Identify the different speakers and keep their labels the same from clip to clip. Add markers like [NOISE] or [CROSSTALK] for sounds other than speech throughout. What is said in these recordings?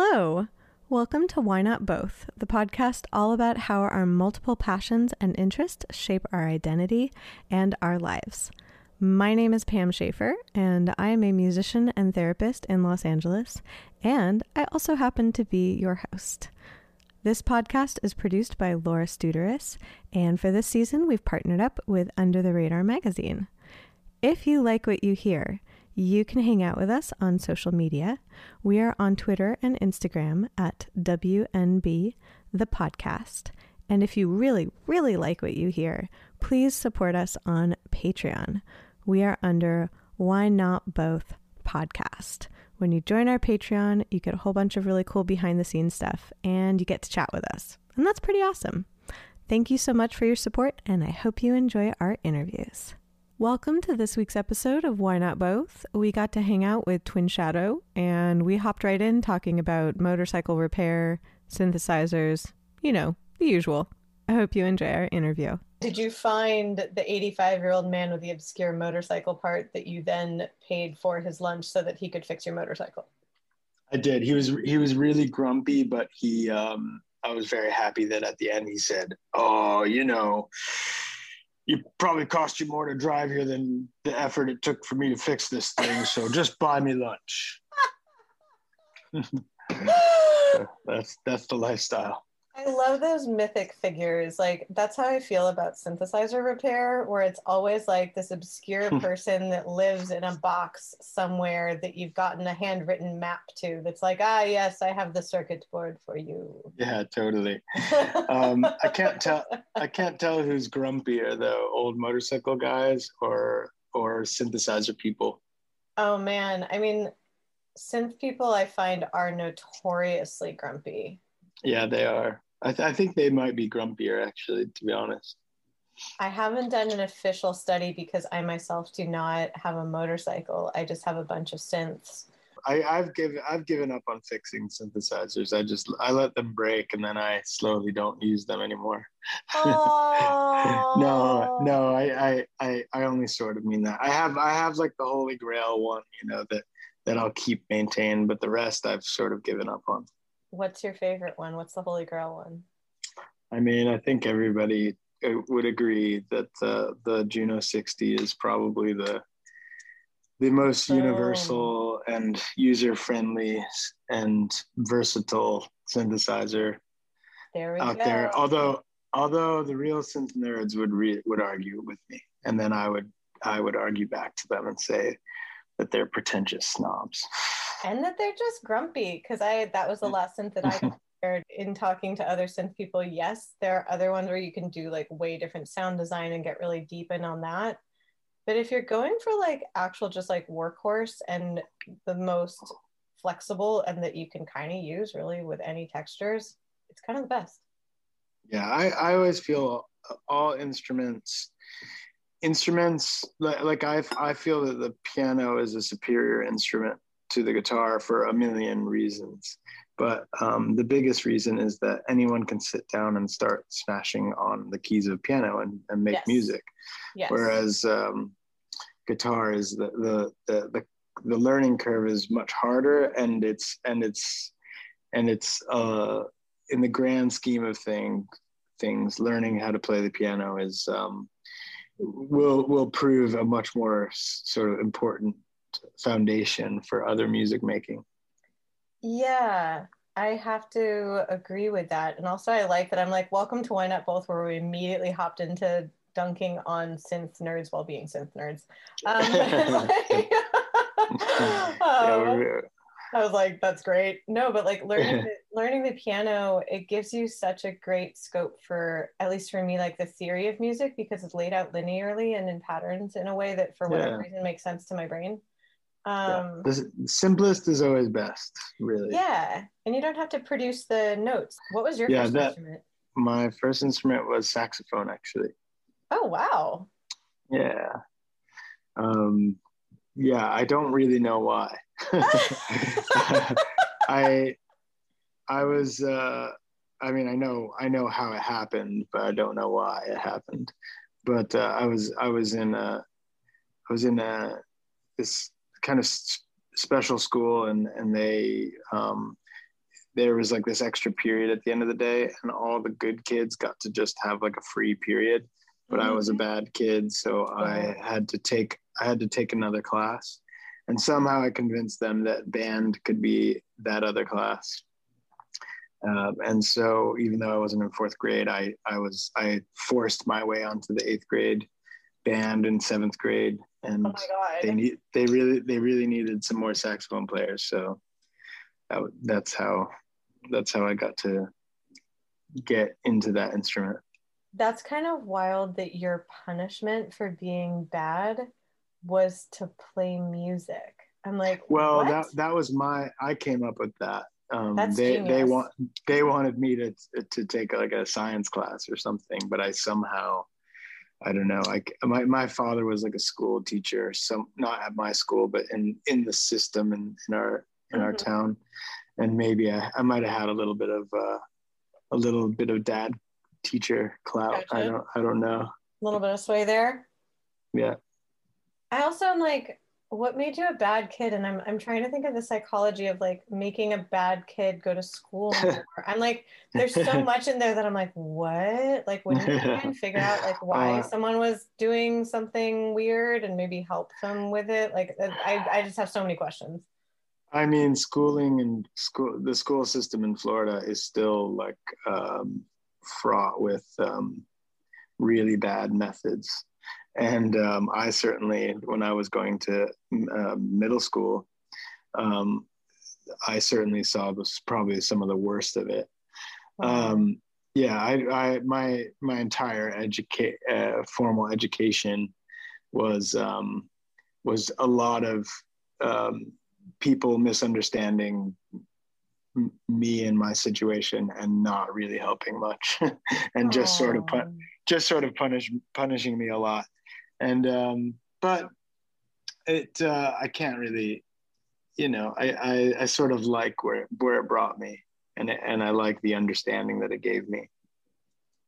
Speaker 1: Hello. Welcome to Why Not Both, the podcast all about how our multiple passions and interests shape our identity and our lives. My name is Pam Schaefer, and I am a musician and therapist in Los Angeles, and I also happen to be your host. This podcast is produced by Laura Studeris, and for this season, we've partnered up with Under the Radar magazine. If you like what you hear, you can hang out with us on social media. We are on Twitter and Instagram at WNB the podcast. And if you really, really like what you hear, please support us on Patreon. We are under Why Not Both podcast. When you join our Patreon, you get a whole bunch of really cool behind the scenes stuff and you get to chat with us. And that's pretty awesome. Thank you so much for your support, and I hope you enjoy our interviews. Welcome to this week's episode of Why Not Both. We got to hang out with Twin Shadow and we hopped right in talking about motorcycle repair, synthesizers, you know, the usual. I hope you enjoy our interview.
Speaker 2: Did you find the 85 year old man with the obscure motorcycle part that you then paid for his lunch so that he could fix your motorcycle?
Speaker 3: I did. He was he was really grumpy, but he um I was very happy that at the end he said, "Oh, you know, it probably cost you more to drive here than the effort it took for me to fix this thing. So just buy me lunch. [LAUGHS] that's that's the lifestyle.
Speaker 2: I love those mythic figures. Like that's how I feel about synthesizer repair, where it's always like this obscure person that lives in a box somewhere that you've gotten a handwritten map to. That's like, ah, yes, I have the circuit board for you.
Speaker 3: Yeah, totally. [LAUGHS] um, I can't tell. I can't tell who's grumpier, though, old motorcycle guys or or synthesizer people.
Speaker 2: Oh man, I mean, synth people I find are notoriously grumpy.
Speaker 3: Yeah, they are. I, th- I think they might be grumpier, actually, to be honest.
Speaker 2: I haven't done an official study because I myself do not have a motorcycle. I just have a bunch of synths.
Speaker 3: I, I've given I've given up on fixing synthesizers. I just I let them break and then I slowly don't use them anymore. Oh. [LAUGHS] no, no, I, I I I only sort of mean that. I have I have like the holy grail one, you know, that that I'll keep maintained, but the rest I've sort of given up on.
Speaker 2: What's your favorite one? What's the Holy Grail one?
Speaker 3: I mean, I think everybody uh, would agree that uh, the Juno 60 is probably the the most universal and user friendly and versatile synthesizer
Speaker 2: there
Speaker 3: out
Speaker 2: go.
Speaker 3: there. Although although the real synth nerds would re- would argue with me, and then I would I would argue back to them and say that they're pretentious snobs [LAUGHS]
Speaker 2: and that they're just grumpy because i that was the mm. lesson that i [LAUGHS] heard in talking to other synth people. Yes there are other ones where you can do like way different sound design and get really deep in on that. But if you're going for like actual just like workhorse and the most flexible and that you can kind of use really with any textures it's kind of the best.
Speaker 3: Yeah i, I always feel all instruments instruments like, like I, I feel that the piano is a superior instrument to the guitar for a million reasons. But um, the biggest reason is that anyone can sit down and start smashing on the keys of piano and, and make
Speaker 2: Yes.
Speaker 3: music.
Speaker 2: yes
Speaker 3: Whereas um, guitar is the, the, the, the, the learning curve is much harder and it's, and it's, and it's uh, in the grand scheme of thing, things, learning how to play the piano is, um, will, will prove a much more sort of important foundation for other music making.
Speaker 2: Yeah, I have to agree with that. And also, I like that I'm like, welcome to Why Not Both, where we immediately hopped into dunking on synth nerds while being synth nerds. Um, [LAUGHS] [LAUGHS]
Speaker 3: Yeah,
Speaker 2: um, I was like, that's great. No, but like learning [LAUGHS] the, learning the piano, it gives you such a great scope for, at least for me, like the theory of music because it's laid out linearly and in patterns in a way that, for whatever
Speaker 3: Yeah.
Speaker 2: reason, makes sense to my brain.
Speaker 3: Yeah.
Speaker 2: Um,
Speaker 3: the simplest is always best, really.
Speaker 2: yeah, and you don't have to produce the notes. What was your
Speaker 3: Yeah,
Speaker 2: first
Speaker 3: that-
Speaker 2: instrument?
Speaker 3: My first instrument was saxophone, actually.
Speaker 2: Oh wow!
Speaker 3: Yeah. Um, yeah, I don't really know why. [LAUGHS] [LAUGHS] I I was uh I mean I know I know how it happened, but I don't know why it happened. But uh, I was I was in a I was in a this kind of s- special school and and they um there was like this extra period at the end of the day, and all the good kids got to just have like a free period. But mm-hmm. I was a mm-hmm. bad kid, so I had to take I had to take another class, and somehow I convinced them that band could be that other class. Um, and so, even though I wasn't in fourth grade, I I was I forced my way onto the eighth grade band in seventh grade, and oh they need they really they really needed some more saxophone players. So that, that's how that's how I got to get into that instrument.
Speaker 2: That's kind of wild that your punishment for being bad was to play music. I'm like,
Speaker 3: well,
Speaker 2: what?
Speaker 3: that that was my. I came up with that. Um, That's they genius. they want they wanted me to to take like a science class or something, but I somehow I don't know. Like my, my father was like a school teacher, some not at my school, but in in the system in, in our in mm-hmm. our town, and maybe I, I might have had a little bit of uh, a little bit of dad teacher clout. Gotcha. I don't I don't know. A
Speaker 2: little bit of sway there.
Speaker 3: Yeah.
Speaker 2: I also am like what made you a bad kid? And i'm i'm trying to think of the psychology of like making a bad kid go to school [LAUGHS] more. i'm like there's so [LAUGHS] much in there that i'm like what? Like when you try and figure out like [LAUGHS] why uh, someone was doing something weird and maybe help them with it? Like i i just have so many questions.
Speaker 3: I mean schooling and school the school system in florida is still like um fraught with um really bad methods and um, I certainly, when I was going to uh, middle school, um, I certainly saw this probably some of the worst of it. Um, yeah, I, I, my my entire educate uh, formal education was um, was a lot of um, people misunderstanding me and my situation and not really helping much [LAUGHS] and just Aww. sort of just sort of punish punishing me a lot and um, but it uh, I can't really, you know, I, I I sort of like where where it brought me, and and I like the understanding that it gave me.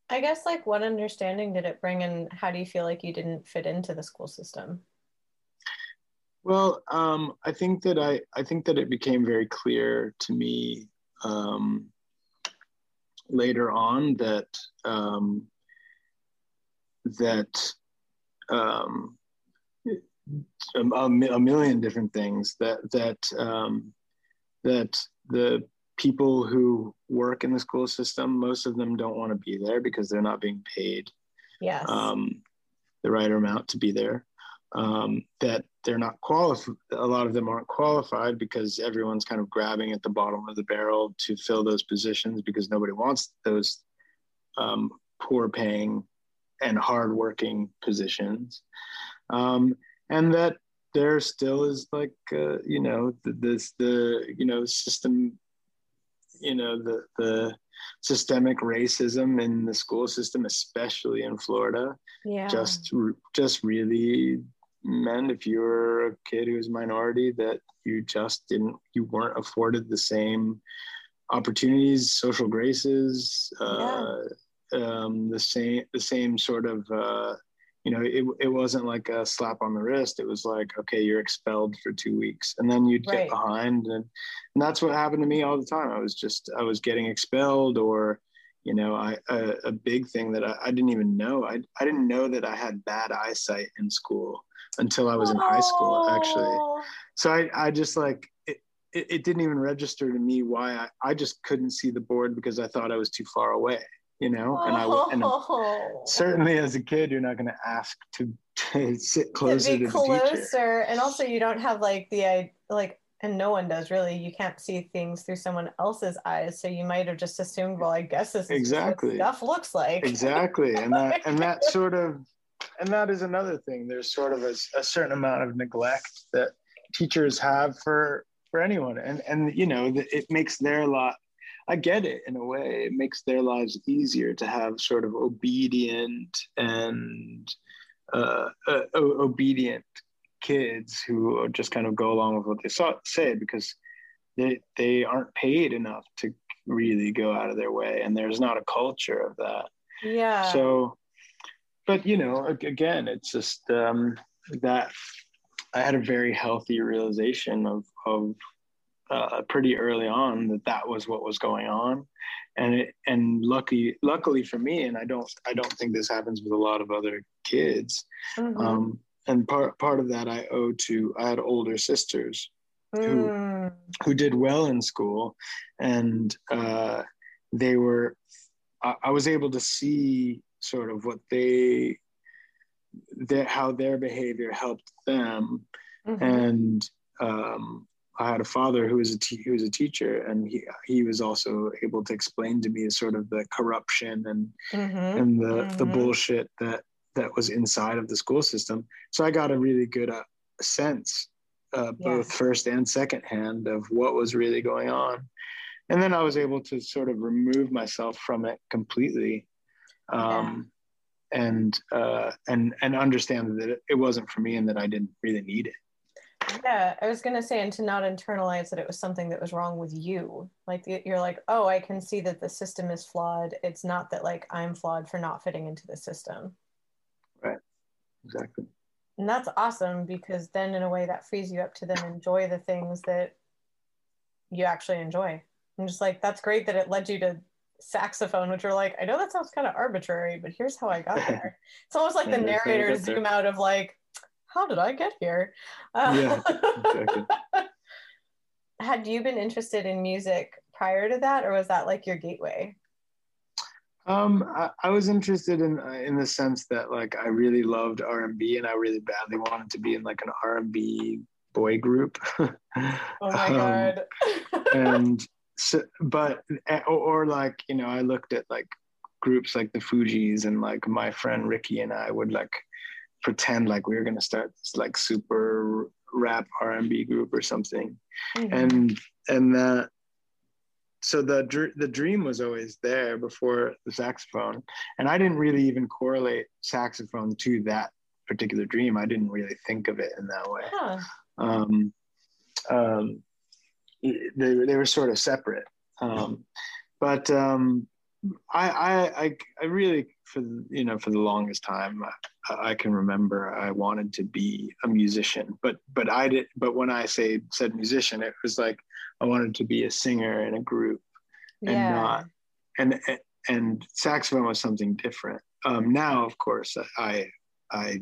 Speaker 2: I guess like what understanding did it bring, and how do you feel like you didn't fit into the school system?
Speaker 3: Well, um, I think that I I think that it became very clear to me um, later on that um, that um, a, a, million different things that that um, that the people who work in the school system most of them don't want to be there because they're not being paid
Speaker 2: yes. um,
Speaker 3: the right amount to be there um, that they're not qualified a lot of them aren't qualified because everyone's kind of grabbing at the bottom of the barrel to fill those positions because nobody wants those um, poor paying and hardworking positions, um, and that there still is like uh, you know the, this the you know system, you know the the systemic racism in the school system, especially in Florida.
Speaker 2: Yeah.
Speaker 3: Just just really meant if you were a kid who was minority that you just didn't you weren't afforded the same opportunities social graces uh, yeah um, the same the same sort of uh, you know it, it wasn't like a slap on the wrist. It was like okay you're expelled for two weeks. And then you'd right. get behind and, and that's what happened to me all the time. I was just i was getting expelled or you know i a, a big thing that I, I, didn't even know. I, I didn't know that i had bad eyesight in school until i was in high school actually. So i, I just like it, it, it didn't even register to me why I, I just couldn't see the board because i thought i was too far away you know and i and oh. certainly as a kid you're not going to ask to, to sit closer to, be to closer
Speaker 2: and also you don't have like the eye, like and no one does really. You can't see things through someone else's eyes so you might have just assumed well i guess this is
Speaker 3: exactly.
Speaker 2: stuff looks like.
Speaker 3: Exactly and that and that [LAUGHS] sort of and that is another thing. There's sort of a, a certain amount of neglect that teachers have for for anyone and and you know it makes their lot I get it in a way. It makes their lives easier to have sort of obedient and uh, uh, obedient kids who just kind of go along with what they saw, say because they they aren't paid enough to really go out of their way, and there's not a culture of that.
Speaker 2: Yeah.
Speaker 3: So, but you know, again, it's just um, that I had a very healthy realization of of uh, pretty early on that that was what was going on, and it, and lucky luckily for me, and I don't I don't think this happens with a lot of other kids. Mm-hmm. Um, and part part of that I owe to I had older sisters who mm. who did well in school, and uh, they were I, I was able to see sort of what they that how their behavior helped them mm-hmm. and um, I had a father who was a te- who was a teacher, and he he was also able to explain to me sort of the corruption and mm-hmm. and the mm-hmm. the bullshit that that was inside of the school system. So I got a really good uh, sense, uh, both yeah. first and second hand, of what was really going on, and then I was able to sort of remove myself from it completely. Um, yeah. and uh, and and understand that it, it wasn't for me and that I didn't really need it.
Speaker 2: Yeah, I was gonna say, and to not internalize that it was something that was wrong with you. Like you're like, oh, I can see that the system is flawed. It's not that like I'm flawed for not fitting into the system.
Speaker 3: Right. Exactly.
Speaker 2: And that's awesome because then in a way that frees you up to then enjoy the things that you actually enjoy. I'm just like, that's great that it led you to saxophone, which are like, I know that sounds kind of arbitrary, but here's how I got [LAUGHS] there. it's almost like the narrator zoom out of like, how did I get here? Uh, yeah, exactly. [LAUGHS] had you been interested in music prior to that, or was that like your gateway?
Speaker 3: Um, I, I, was interested in uh, in the sense that like I really loved R and B, and I really badly wanted to be in like an R and B boy group.
Speaker 2: oh [LAUGHS] my um, god!
Speaker 3: and [LAUGHS] so, but or, or like you know, I looked at like groups like the Fugees, and like my friend Ricky and I would like pretend like we were going to start this like super rap R&B group or something. Mm-hmm. And and that so the the dream was always there before the saxophone and I didn't really even correlate saxophone to that particular dream. I didn't really think of it in that way. Huh. Um, um, they, they were sort of separate. Um, but um, I, I, I really, for you know, for the longest time, I, I, can remember I wanted to be a musician, but but I did. But when I say said musician, it was like I wanted to be a singer in a group, and yeah. not and and saxophone was something different. Um, now, of course, I I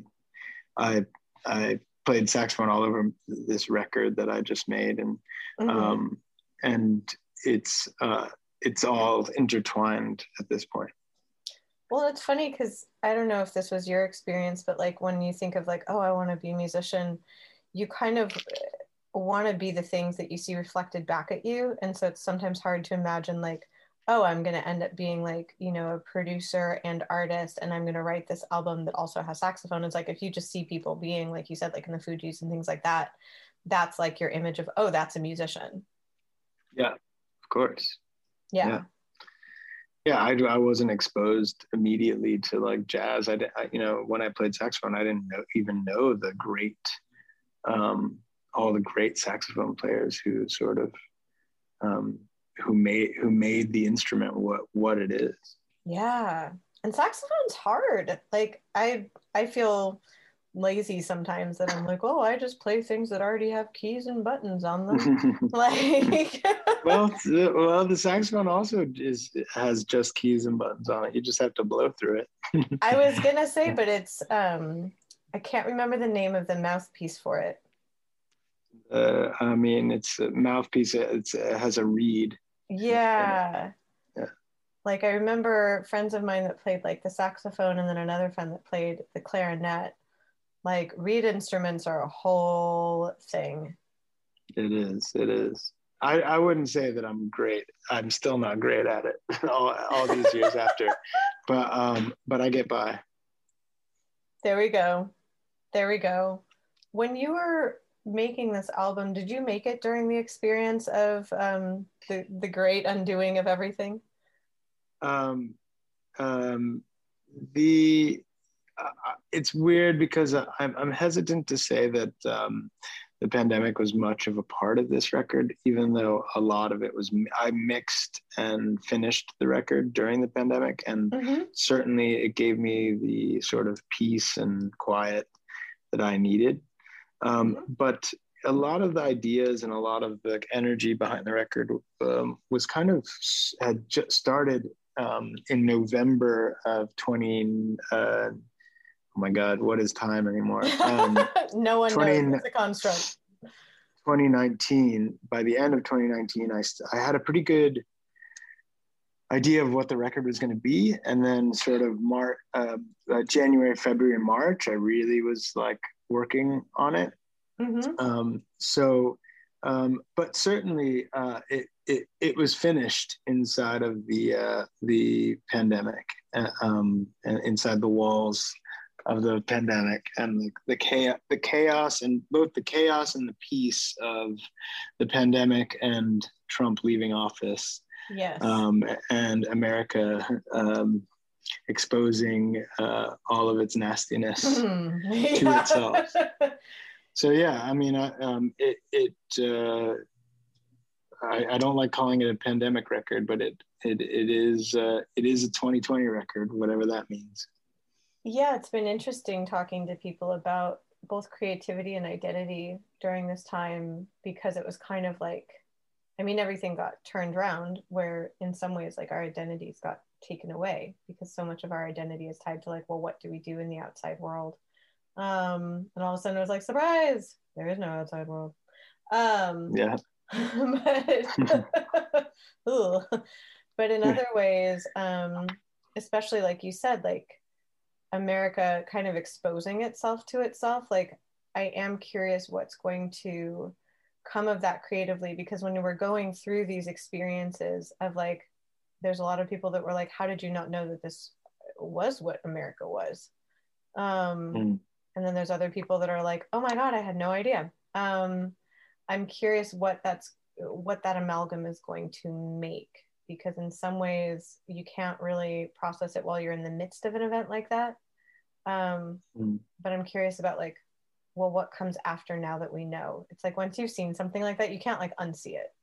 Speaker 3: I I played saxophone all over this record that I just made, and mm-hmm. um, and it's uh, it's all intertwined at this point.
Speaker 2: Well, it's funny because I don't know if this was your experience, but like when you think of like, oh, I want to be a musician, you kind of uh, want to be the things that you see reflected back at you. And so it's sometimes hard to imagine like, oh, I'm going to end up being like, you know, a producer and artist, and I'm going to write this album that also has saxophone. It's like if you just see people being, like you said, like in the Fugees and things like that, that's like your image of, oh, that's a musician.
Speaker 3: Yeah, of course
Speaker 2: yeah. yeah.
Speaker 3: Yeah, I, I wasn't exposed immediately to like jazz. I, I you know when I played saxophone, I didn't know, even know the great, um, all the great saxophone players who sort of, um, who made who made the instrument what what it is.
Speaker 2: Yeah, and saxophone's hard. Like I I feel lazy sometimes that I'm like, oh, I just play things that already have keys and buttons on them. [LAUGHS] like,
Speaker 3: well, [LAUGHS] the, well, the saxophone also is has just keys and buttons on it. You just have to blow through it.
Speaker 2: I was [LAUGHS] gonna say, but it's um, I can't remember the name of the mouthpiece for it.
Speaker 3: Uh, I mean, it's a mouthpiece. It's, it has a reed.
Speaker 2: Yeah. Yeah. Like I remember friends of mine that played like the saxophone, and then another friend that played the clarinet like reed instruments are a whole thing.
Speaker 3: It is. It is. I, I wouldn't say that I'm great. I'm still not great at it [LAUGHS] all, all these years after, but um, but I get by.
Speaker 2: There we go. There we go. When you were making this album, did you make it during the experience of um, the the great undoing of everything?
Speaker 3: Um, um, the it's weird because I'm, I'm hesitant to say that um, the pandemic was much of a part of this record, even though a lot of it was. I mixed and finished the record during the pandemic, and mm-hmm. certainly it gave me the sort of peace and quiet that I needed. Um, mm-hmm. But a lot of the ideas and a lot of the energy behind the record um, was kind of had just started um, in November of 20. My God, what is time anymore? Um, [LAUGHS]
Speaker 2: no one 20, knows. It's a construct.
Speaker 3: 2019. By the end of 2019, I I had a pretty good idea of what the record was going to be, and then sort of March, uh, uh, January, February, March, I really was like working on it. Mm-hmm. Um, so, um, but certainly uh, it, it, it was finished inside of the uh, the pandemic, uh, um, inside the walls of the pandemic, and the, the chaos, the chaos, and both the chaos and the peace of the pandemic and Trump leaving office.
Speaker 2: Yes.
Speaker 3: Um, and America um, exposing uh, all of its nastiness mm-hmm. to [LAUGHS] itself. so yeah, I mean, I, um, it it uh, I, I, don't like calling it a pandemic record, but it it it is uh, it is a 2020 record, whatever that means.
Speaker 2: Yeah, it's been interesting talking to people about both creativity and identity during this time because it was kind of like I mean, everything got turned around where in some ways like our identities got taken away because so much of our identity is tied to like, well, what do we do in the outside world? Um, and all of a sudden it was like, surprise, there is no outside world. Um,
Speaker 3: yeah. [LAUGHS]
Speaker 2: but, [LAUGHS] but in [LAUGHS] other ways, um, especially like you said, like America kind of exposing itself to itself, like I am curious what's going to come of that creatively because when we're going through these experiences of like there's a lot of people that were like how did you not know that this was what america was? Um, mm. and then there's other people that are like oh my god i had no idea. Um, i'm curious what that's what that amalgam is going to make because in some ways you can't really process it while you're in the midst of an event like that um, mm. but i'm curious about like well, what comes after now that we know? It's like once you've seen something like that, you can't like unsee it.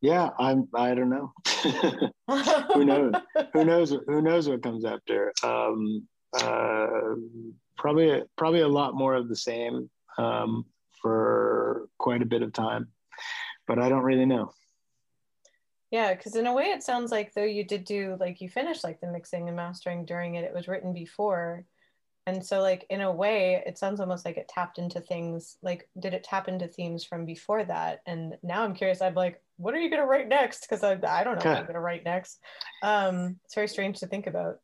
Speaker 3: Yeah, I'm. I don't know. [LAUGHS] who knows? Who [LAUGHS] knows? Who knows what comes after? Um, uh, probably, probably a lot more of the same um, for quite a bit of time, but I don't really know.
Speaker 2: Yeah, because in a way, it sounds like though you did do like you finished like the mixing and mastering during it. It was written before. And so like in a way it sounds almost like it tapped into things like did it tap into themes from before that? And now i'm curious i'm like what are you going to write next? Because I, I don't know what i'm going to write next. Um it's very strange to think about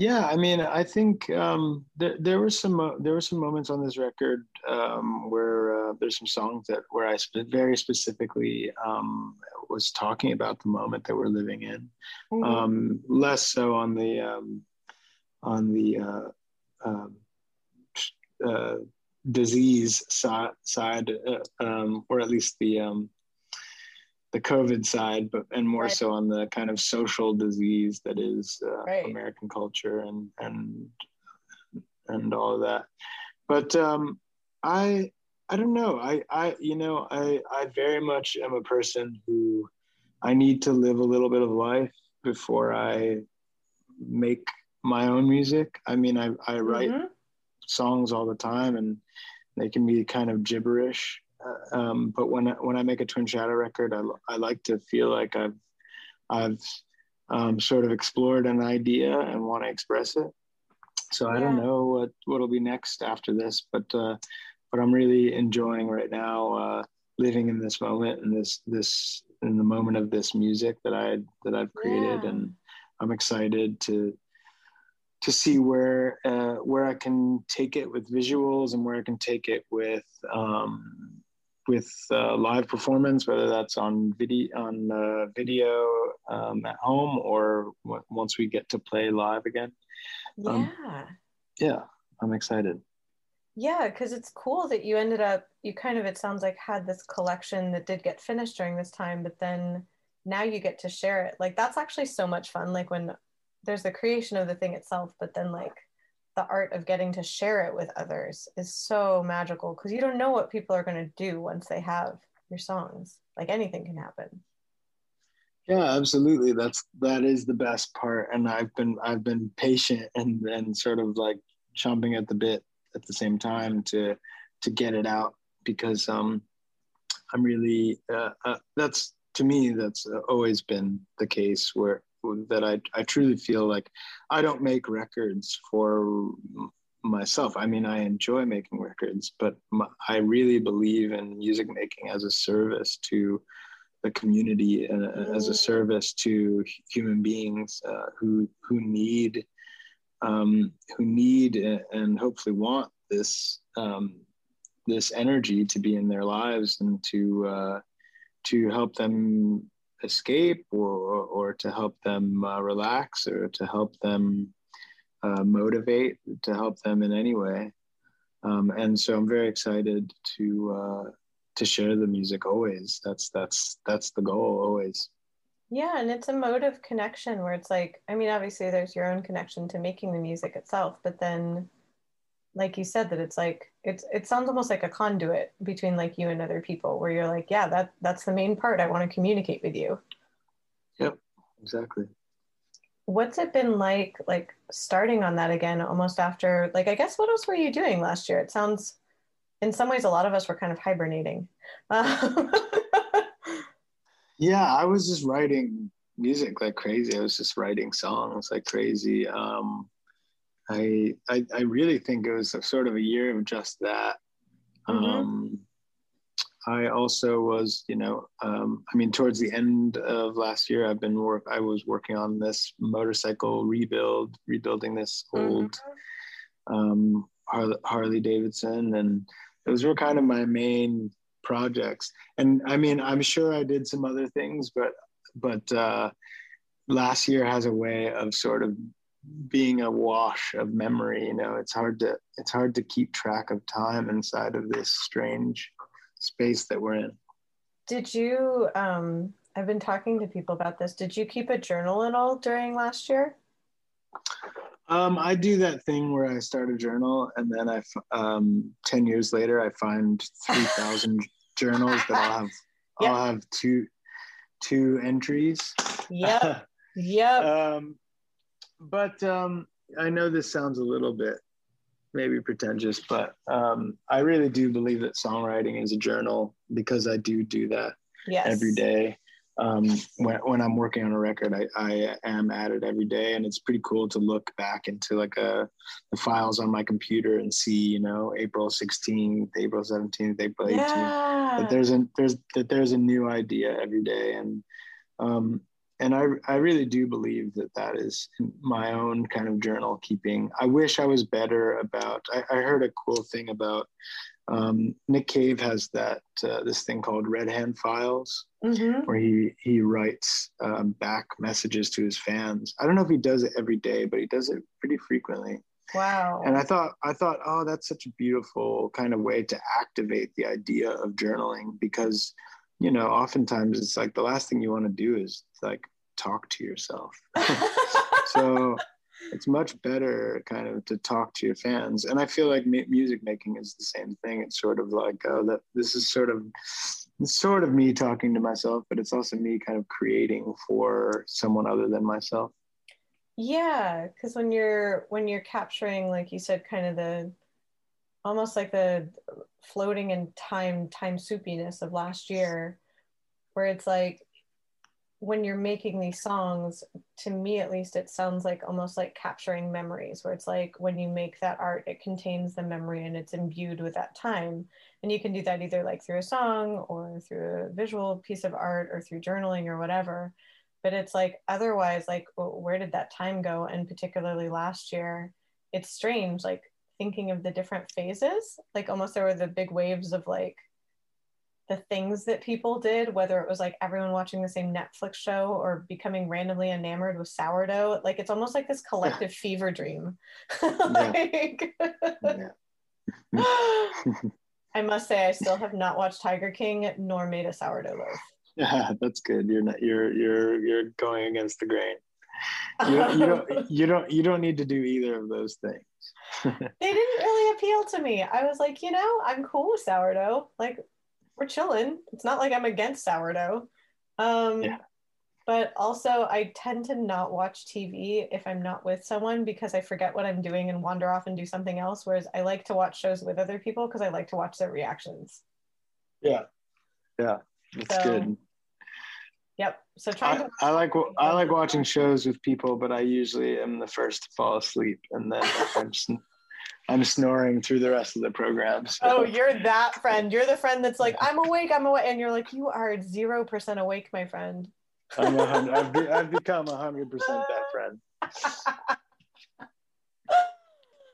Speaker 3: yeah i mean i think um there, there were some uh, there were some moments on this record um where uh, there's some songs that where i sp- very specifically um was talking about the moment that we're living in mm-hmm. um less so on the um on the uh, um, uh, disease side, side uh, um, or at least the um, the COVID side, but and more right. so on the kind of social disease that is uh, right. American culture and and and all of that. But um, I I don't know. I I you know I I very much am a person who I need to live a little bit of life before I make my own music. I mean, I, I write mm-hmm. songs all the time and they can be kind of gibberish. Uh, um, but when I, when I make a Twin Shadow record, I, I like to feel like I've I've um, sort of explored an idea and want to express it. So I don't know what what'll be next after this, but uh, but I'm really enjoying right now uh, living in this moment and this this in the moment of this music that I that I've created, yeah. and I'm excited to to see where uh, where I can take it with visuals and where I can take it with um, with uh, live performance, whether that's on video on uh, video um, at home or w- once we get to play live again.
Speaker 2: Um, yeah.
Speaker 3: yeah, I'm excited.
Speaker 2: Yeah, because it's cool that you ended up you kind of it sounds like had this collection that did get finished during this time, but then now you get to share it. Like that's actually so much fun. Like when there's the creation of the thing itself, but then like the art of getting to share it with others is so magical because you don't know what people are going to do once they have your songs. Like anything can happen.
Speaker 3: Yeah, absolutely. That's that is the best part, and I've been I've been patient and and sort of like chomping at the bit at the same time to to get it out because um, I'm really uh, uh, that's to me that's always been the case where that I I truly feel like I don't make records for myself. I mean, I enjoy making records, but my, I really believe in music making as a service to the community and uh, as a service to human beings uh, who who need um, who need and hopefully want this um, this energy to be in their lives and to uh, to help them escape or, or to help them uh, relax or to help them uh, motivate to help them in any way. Um, and so i'm very excited to uh, to share the music always. That's that's that's the goal always.
Speaker 2: Yeah and it's a mode of connection where it's like i mean obviously there's your own connection to making the music itself but then like you said that it's like it's it sounds almost like a conduit between like you and other people where you're like yeah that that's the main part. I want to communicate with you.
Speaker 3: Yep exactly.
Speaker 2: What's it been like like starting on that again almost after like i guess what else were you doing last year? It sounds in some ways a lot of us were kind of hibernating. [LAUGHS]
Speaker 3: Yeah i was just writing music like crazy. I was just writing songs like crazy. Um I, I, I really think it was a sort of a year of just that. Mm-hmm. Um, I also was, you know, um, I mean, towards the end of last year, I've been work. I was working on this motorcycle rebuild, rebuilding this old mm-hmm. um, Harley, Harley Davidson, and those were kind of my main projects. And I mean, I'm sure I did some other things, but but uh, last year has a way of sort of being a wash of memory you know it's hard to it's hard to keep track of time inside of this strange space that we're in
Speaker 2: did you um i've been talking to people about this did you keep a journal at all during last year
Speaker 3: um, I do that thing where I start a journal and then I, um, 10 years later, I find 3,000 [LAUGHS] journals that I'll have, yep. I'll have two, two entries.
Speaker 2: Yep. [LAUGHS] yep.
Speaker 3: um, but um, I know this sounds a little bit maybe pretentious, but um, I really do believe that songwriting is a journal because I do do that yes. every day. Um, when, when I'm working on a record, I, I am at it every day, and it's pretty cool to look back into like a, the files on my computer and see, you know, April 16th, April 17th, April 18th. Yeah. That there's a there's that there's a new idea every day, and um, and I, I really do believe that that is my own kind of journal keeping. I wish I was better about. I, I heard a cool thing about um, Nick Cave has that uh, this thing called Red Hand Files, mm-hmm. where he he writes um, back messages to his fans. I don't know if he does it every day, but he does it pretty frequently.
Speaker 2: Wow!
Speaker 3: And I thought I thought, oh, that's such a beautiful kind of way to activate the idea of journaling because you know, oftentimes it's like the last thing you want to do is like talk to yourself. [LAUGHS] so it's much better kind of to talk to your fans. And I feel like music making is the same thing. It's sort of like uh, that. This is sort of sort of me talking to myself, but it's also me kind of creating for someone other than myself.
Speaker 2: Yeah, because when you're when you're capturing, like you said, kind of the almost like the floating in time time soupiness of last year where it's like when you're making these songs to me at least it sounds like almost like capturing memories where it's like when you make that art it contains the memory and it's imbued with that time. And you can do that either like through a song or through a visual piece of art or through journaling or whatever. But it's like otherwise like where did that time go? And particularly last year it's strange like thinking of the different phases like almost there were the big waves of like the things that people did whether it was like everyone watching the same netflix show or becoming randomly enamored with sourdough. Like it's almost like this collective fever dream. [LAUGHS] Like [LAUGHS] i must say i still have not watched tiger king nor made a sourdough loaf.
Speaker 3: Yeah [LAUGHS] that's good. You're not you're you're you're going against the grain. You don't, you don't you don't you don't need to do either of those things [LAUGHS]
Speaker 2: they didn't really appeal to me. I was like, you know, I'm cool with sourdough. Like, we're chilling. It's not like I'm against sourdough. Um, yeah. But also, I tend to not watch TV if I'm not with someone because I forget what I'm doing and wander off and do something else. Whereas I like to watch shows with other people because I like to watch their reactions.
Speaker 3: Yeah, yeah, that's
Speaker 2: So,
Speaker 3: good.
Speaker 2: Yep. So trying
Speaker 3: I,
Speaker 2: to.
Speaker 3: I like I like watching shows with people, but I usually am the first to fall asleep, and then I'm sn- I'm snoring through the rest of the program. So.
Speaker 2: Oh, you're that friend. You're the friend that's like, I'm awake, I'm awake. And you're like, you are zero percent awake, my friend.
Speaker 3: I'm a hundred, I've, be, I've become a hundred percent that [LAUGHS] friend.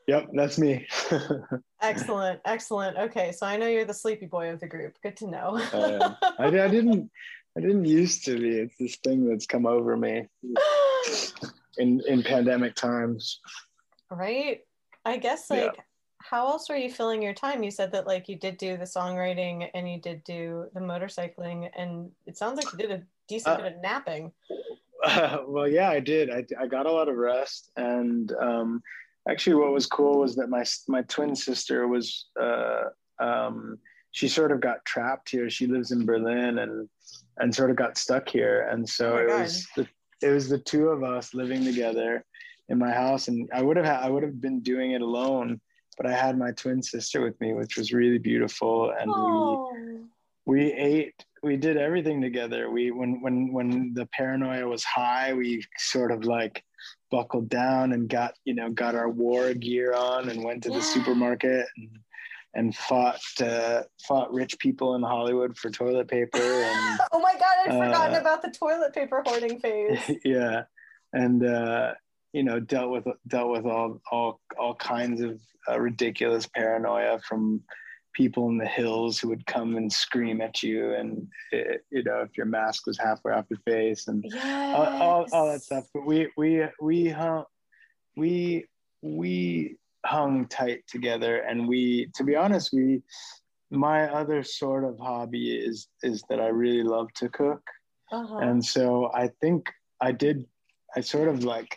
Speaker 3: Yep, that's me. [LAUGHS]
Speaker 2: Excellent, excellent. Okay, so I know you're the sleepy boy of the group. Good to know.
Speaker 3: Uh, I, I didn't I didn't used to be. It's this thing that's come over me [SIGHS] in in pandemic times.
Speaker 2: right? I guess
Speaker 3: Yeah.
Speaker 2: like how else were you filling your time? You said that like you did do the songwriting and you did do the motorcycling and it sounds like you did a decent
Speaker 3: Uh,
Speaker 2: bit of napping. [LAUGHS]
Speaker 3: well, yeah, I did. I, I got a lot of rest, and um, actually, what was cool was that my my twin sister was uh, um, she sort of got trapped here. She lives in Berlin, and and sort of got stuck here, and so
Speaker 2: Oh
Speaker 3: it
Speaker 2: God.
Speaker 3: was the it was the two of us living together in my house, and I would have ha- I would have been doing it alone, but I had my twin sister with me, which was really beautiful, and we
Speaker 2: Oh,
Speaker 3: we ate we did everything together. We when when when the paranoia was high we sort of like buckled down and got you know got our war gear on and went to the supermarket and and fought uh, fought rich people in hollywood for toilet paper and [LAUGHS]
Speaker 2: oh my god, I'd forgotten
Speaker 3: uh,
Speaker 2: about the toilet paper hoarding phase. [LAUGHS]
Speaker 3: yeah and uh you know dealt with dealt with all all all kinds of uh, ridiculous paranoia from people in the hills who would come and scream at you and eh, you know if your mask was halfway off your face and
Speaker 2: Yes.
Speaker 3: all, all, all that stuff but we we we hung we we hung tight together and we to be honest we my other sort of hobby is is that i really love to cook
Speaker 2: Uh-huh.
Speaker 3: and so i think i did i sort of like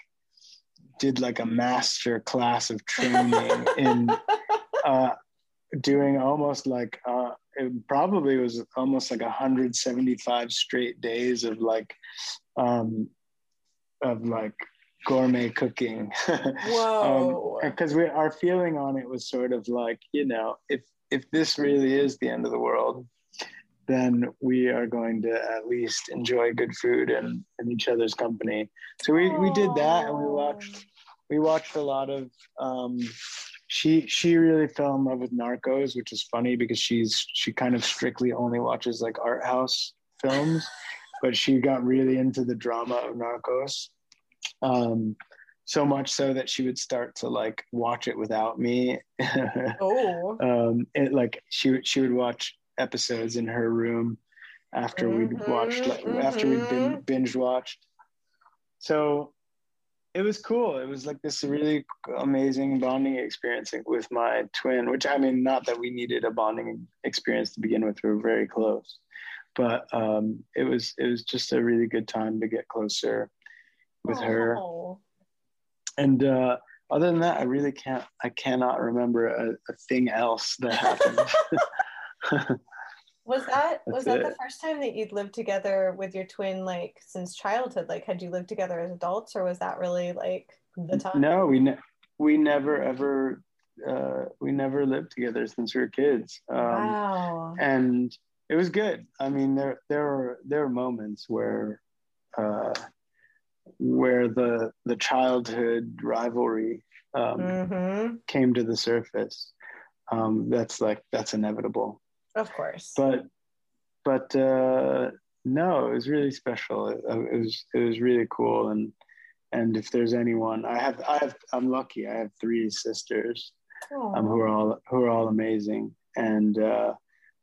Speaker 3: did like a master class of training [LAUGHS] in uh, doing almost like uh, it probably was almost like 175 straight days of like um of like gourmet cooking. [LAUGHS]
Speaker 2: Whoa.
Speaker 3: because we our feeling on it was sort of like you know if if this really is the end of the world then we are going to at least enjoy good food and, and each other's company. So we, we did that and we watched we watched a lot of um she she really fell in love with narcos which is funny because she's she kind of strictly only watches like art house films but she got really into the drama of narcos um so much so that she would start to like watch it without me. [LAUGHS]
Speaker 2: Oh.
Speaker 3: um it like she would she would watch episodes in her room after we'd
Speaker 2: Mhm,
Speaker 3: watched like, after we'd been
Speaker 2: mhm.
Speaker 3: binge watched. So it was cool. It was like this really amazing bonding experience with my twin which i mean not that we needed a bonding experience to begin with. We were very close. But um it was it was just a really good time to get closer with her
Speaker 2: Oh.
Speaker 3: and uh other than that i really can't i cannot remember a, a thing else that happened [LAUGHS] [LAUGHS]
Speaker 2: Was that was
Speaker 3: That's
Speaker 2: that the first time that you'd lived together with your twin like since childhood? Like had you lived together as adults or was that really like the time?
Speaker 3: no we ne- we never ever uh we never lived together since we were kids um
Speaker 2: wow.
Speaker 3: and it was good i mean there there were there were moments where uh where the the childhood rivalry um
Speaker 2: hmm
Speaker 3: came to the surface. Um that's like that's inevitable.
Speaker 2: Of course.
Speaker 3: but but uh no it was really special. It, it was it was really cool. And and if there's anyone i have i have i'm lucky. I have three sisters um, who are all who are all amazing. And uh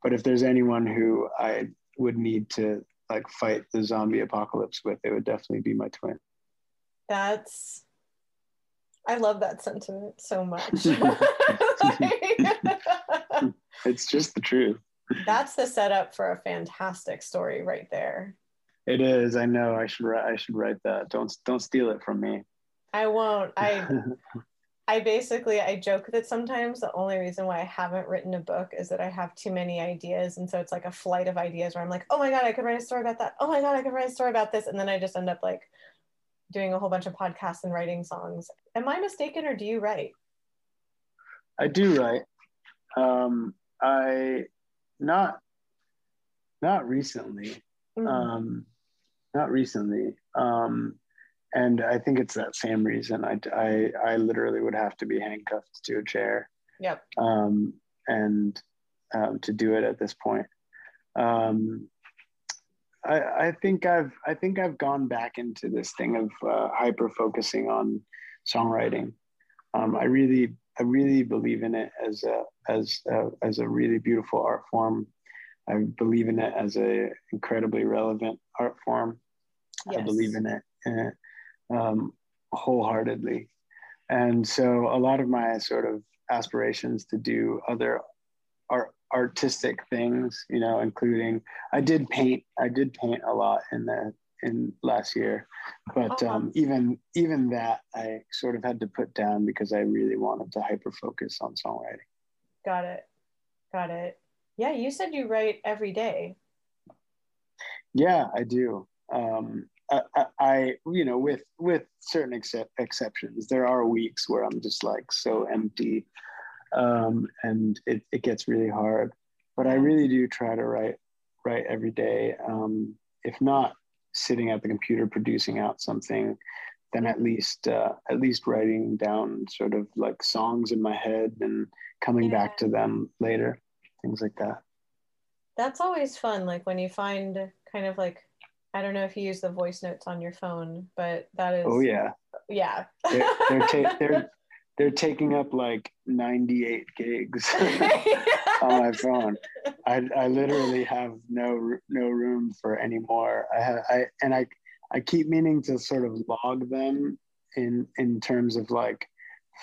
Speaker 3: but if there's anyone who i would need to like fight the zombie apocalypse with it would definitely be my twin
Speaker 2: That's I love that sentiment so much. [LAUGHS] [LAUGHS]
Speaker 3: it's just the truth
Speaker 2: That's the setup for a fantastic story right there.
Speaker 3: it is i know i should write i should write that don't don't steal it from me
Speaker 2: I won't. I [LAUGHS] I basically I joke that sometimes the only reason why I haven't written a book is that I have too many ideas, and so it's like a flight of ideas where I'm like, oh my god, I could write a story about that. Oh my god, I could write a story about this, and then I just end up like doing a whole bunch of podcasts and writing songs. Am I mistaken, or do you write?
Speaker 3: I do write. Um, I not not recently. Mm-hmm. Um, not recently. Um, and I think it's that same reason. I, I, I literally would have to be handcuffed to a chair.
Speaker 2: Yep.
Speaker 3: Um, and um, to do it at this point. Um, I, I think I've I think I've gone back into this thing of uh, hyper focusing on songwriting. Um, I really I really believe in it as a as a, as a really beautiful art form. I believe in it as a incredibly relevant art form. Yes. I believe in it, in it um, wholeheartedly. And so a lot of my sort of aspirations to do other art, artistic things, you know, including I did paint, I did paint a lot in the in last year, but oh, um, even even that I sort of had to put down because I really wanted to hyper focus on songwriting.
Speaker 2: Got it, got it. Yeah, you said you write every day.
Speaker 3: Yeah, I do. Um, I, I, you know, with with certain except exceptions, there are weeks where I'm just like so empty, um, and it, it gets really hard. But I really do try to write write every day. Um, if not sitting at the computer producing out something, then at least uh, at least writing down sort of like songs in my head and coming yeah. back to them later, things like that.
Speaker 2: That's always fun. Like when you find kind of like I don't know if you use the voice notes on your phone, but that is.
Speaker 3: Oh yeah.
Speaker 2: Yeah.
Speaker 3: they're they're, ta- [LAUGHS] they're, they're taking up like 98 gigs [LAUGHS] on my phone. I, I literally have no no room for any more. I have I and I I keep meaning to sort of log them in in terms of like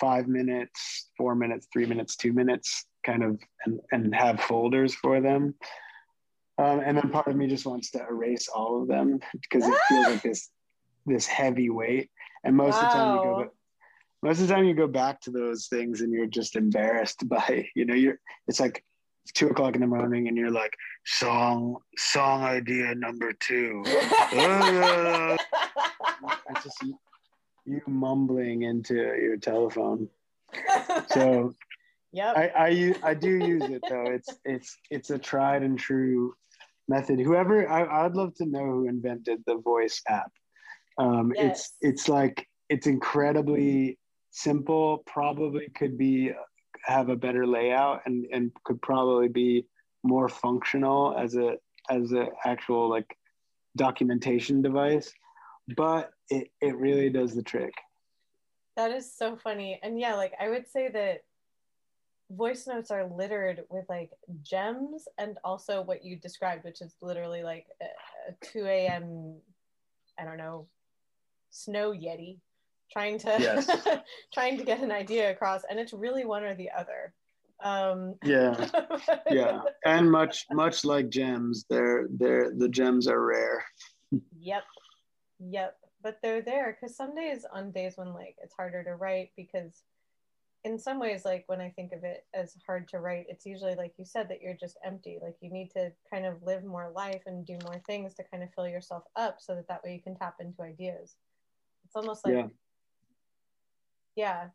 Speaker 3: five minutes, four minutes, three minutes, two minutes, kind of, and, and have folders for them. Um, and then part of me just wants to erase all of them because it feels like this this heavy weight. And most wow. of the time you go most of the time you go back to those things and you're just embarrassed [LAUGHS] by, you know, you're it's like two o'clock in the morning and you're like, song, song idea number two. [LAUGHS] [LAUGHS] it's just you mumbling into your telephone. So
Speaker 2: yeah,
Speaker 3: I, I I do use it though. It's it's it's a tried and true method. Whoever I, I'd love to know who invented the voice app. Um, yes. It's it's like it's incredibly simple. Probably could be have a better layout and and could probably be more functional as a as a actual like documentation device. But it it really does the trick.
Speaker 2: That is so funny. And yeah, like I would say that voice notes are littered with like gems and also what you described, which is literally like a, a 2 a.m. I don't know, snow yeti trying to yes. [LAUGHS] trying to get an idea across and it's really one or the other. Um
Speaker 3: yeah. [LAUGHS] Yeah. And much much like gems they're they're the gems are rare.
Speaker 2: Yep. Yep. But they're there because some days on days when like it's harder to write because in some ways like when i think of it as hard to write it's usually like you said that you're just empty like you need to kind of live more life and do more things to kind of fill yourself up so that that way you can tap into ideas. It's almost like yeah, yeah.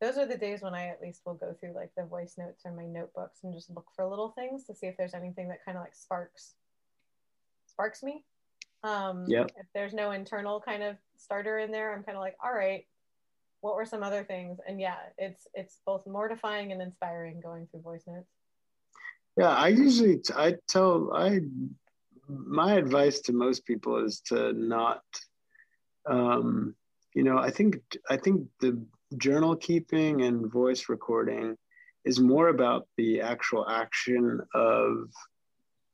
Speaker 2: Those are the days when i at least will go through like the voice notes or my notebooks and just look for little things to see if there's anything that kind of like sparks sparks me. Um
Speaker 3: yeah.
Speaker 2: if there's no internal kind of starter in there i'm kind of like all right what were some other things? And yeah it's it's both mortifying and inspiring going through voice notes.
Speaker 3: Yeah i usually i tell i my advice to most people is to not um you know i think i think the journal keeping and voice recording is more about the actual action of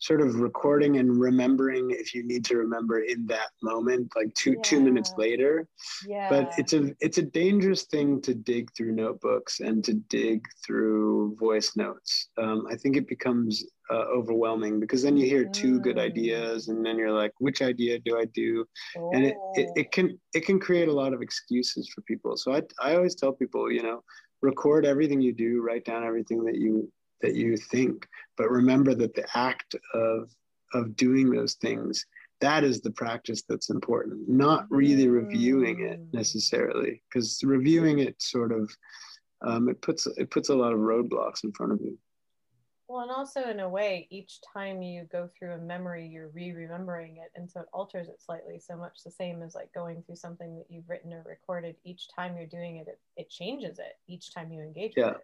Speaker 3: sort of recording and remembering if you need to remember in that moment like two yeah. two minutes later
Speaker 2: yeah.
Speaker 3: but it's a it's a dangerous thing to dig through notebooks and to dig through voice notes um, i think it becomes uh, overwhelming because then you hear two good mm. ideas and then you're like which idea do i do oh. and it, it, it can it can create a lot of excuses for people so I, I always tell people you know record everything you do write down everything that you that you think but remember that the act of of doing those things that is the practice that's important not really reviewing it mm. necessarily because reviewing it sort of um, it puts it puts a lot of roadblocks in front of you.
Speaker 2: Well and also in a way each time you go through a memory you're re-remembering it and so it alters it slightly so much the same as like going through something that you've written or recorded each time you're doing it it, it changes it each time you engage
Speaker 3: yeah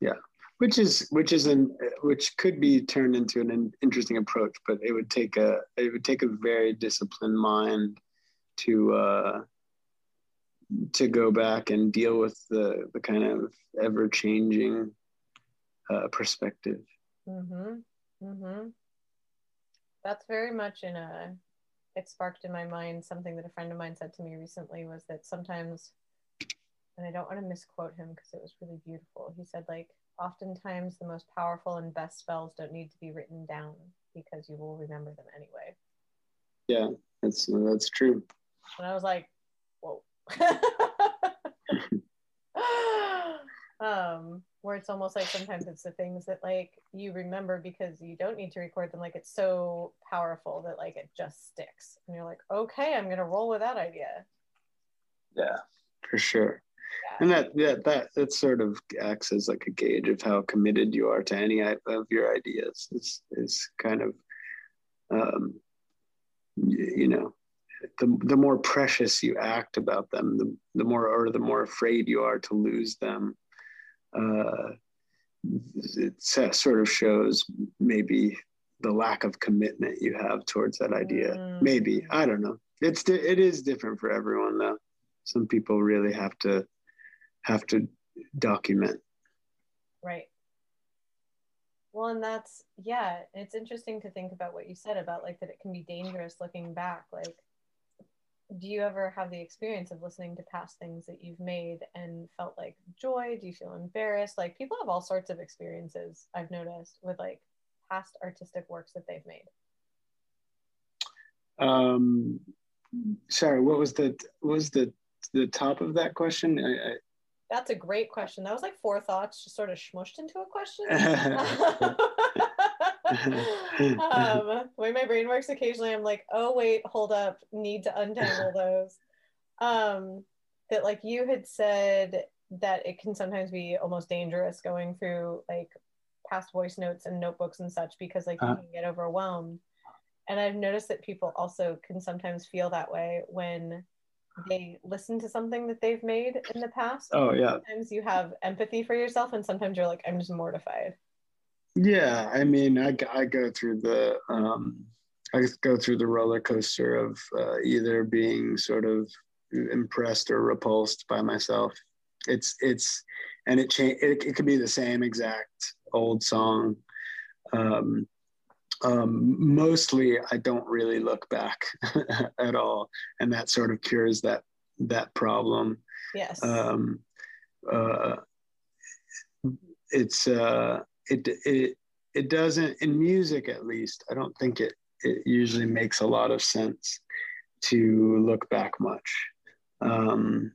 Speaker 3: yeah. Which is which is an which could be turned into an interesting approach but it would take a it would take a very disciplined mind to uh to go back and deal with the the kind of ever changing uh, perspective.
Speaker 2: Mm-hmm. Mm-hmm. That's very much in a it sparked in my mind something that a friend of mine said to me recently was that sometimes and i don't want to misquote him because it was really beautiful he said like oftentimes the most powerful and best spells don't need to be written down because you will remember them anyway.
Speaker 3: Yeah, that's that's true.
Speaker 2: And I was like, whoa. [LAUGHS] [LAUGHS] um, where it's almost like sometimes it's the things that like you remember because you don't need to record them. Like it's so powerful that like it just sticks, and you're like, okay, I'm gonna roll with that idea.
Speaker 3: Yeah, for sure and that that that that sort of acts as like a gauge of how committed you are to any of your ideas. Is is kind of um you know the the more precious you act about them the, the more or the more afraid you are to lose them uh it sort of shows maybe the lack of commitment you have towards that idea. Mm. maybe i don't know. It's it is different for everyone though. Some people really have to have to document.
Speaker 2: Right. Well, and that's, yeah, it's interesting to think about what you said about like that it can be dangerous looking back. Like, do you ever have the experience of listening to past things that you've made and felt like joy? Do you feel embarrassed? Like, people have all sorts of experiences, I've noticed, with like past artistic works that they've made.
Speaker 3: Um, sorry, what was the, what was the, the top of that question? I, I
Speaker 2: that's a great question. That was like four thoughts just sort of smushed into a question. [LAUGHS] um, the way my brain works occasionally, I'm like, oh, wait, hold up, need to untangle [LAUGHS] those. Um, that like you had said that it can sometimes be almost dangerous going through like past voice notes and notebooks and such because like uh, you uh-huh. can get overwhelmed. And I've noticed that people also can sometimes feel that way when they listen to something that they've made in the past.
Speaker 3: Oh yeah.
Speaker 2: Sometimes you have empathy for yourself, and sometimes you're like, I'm just mortified.
Speaker 3: Yeah, I mean, I, I go through the um, I go through the roller coaster of uh, either being sort of impressed or repulsed by myself. It's it's and it change it, it could be the same exact old song. Um, um, mostly I don't really look back [LAUGHS] at all, and that sort of cures that that problem.
Speaker 2: Yes.
Speaker 3: Um, uh, it's uh, it it it doesn't in music at least. I don't think it it usually makes a lot of sense to look back much. Um,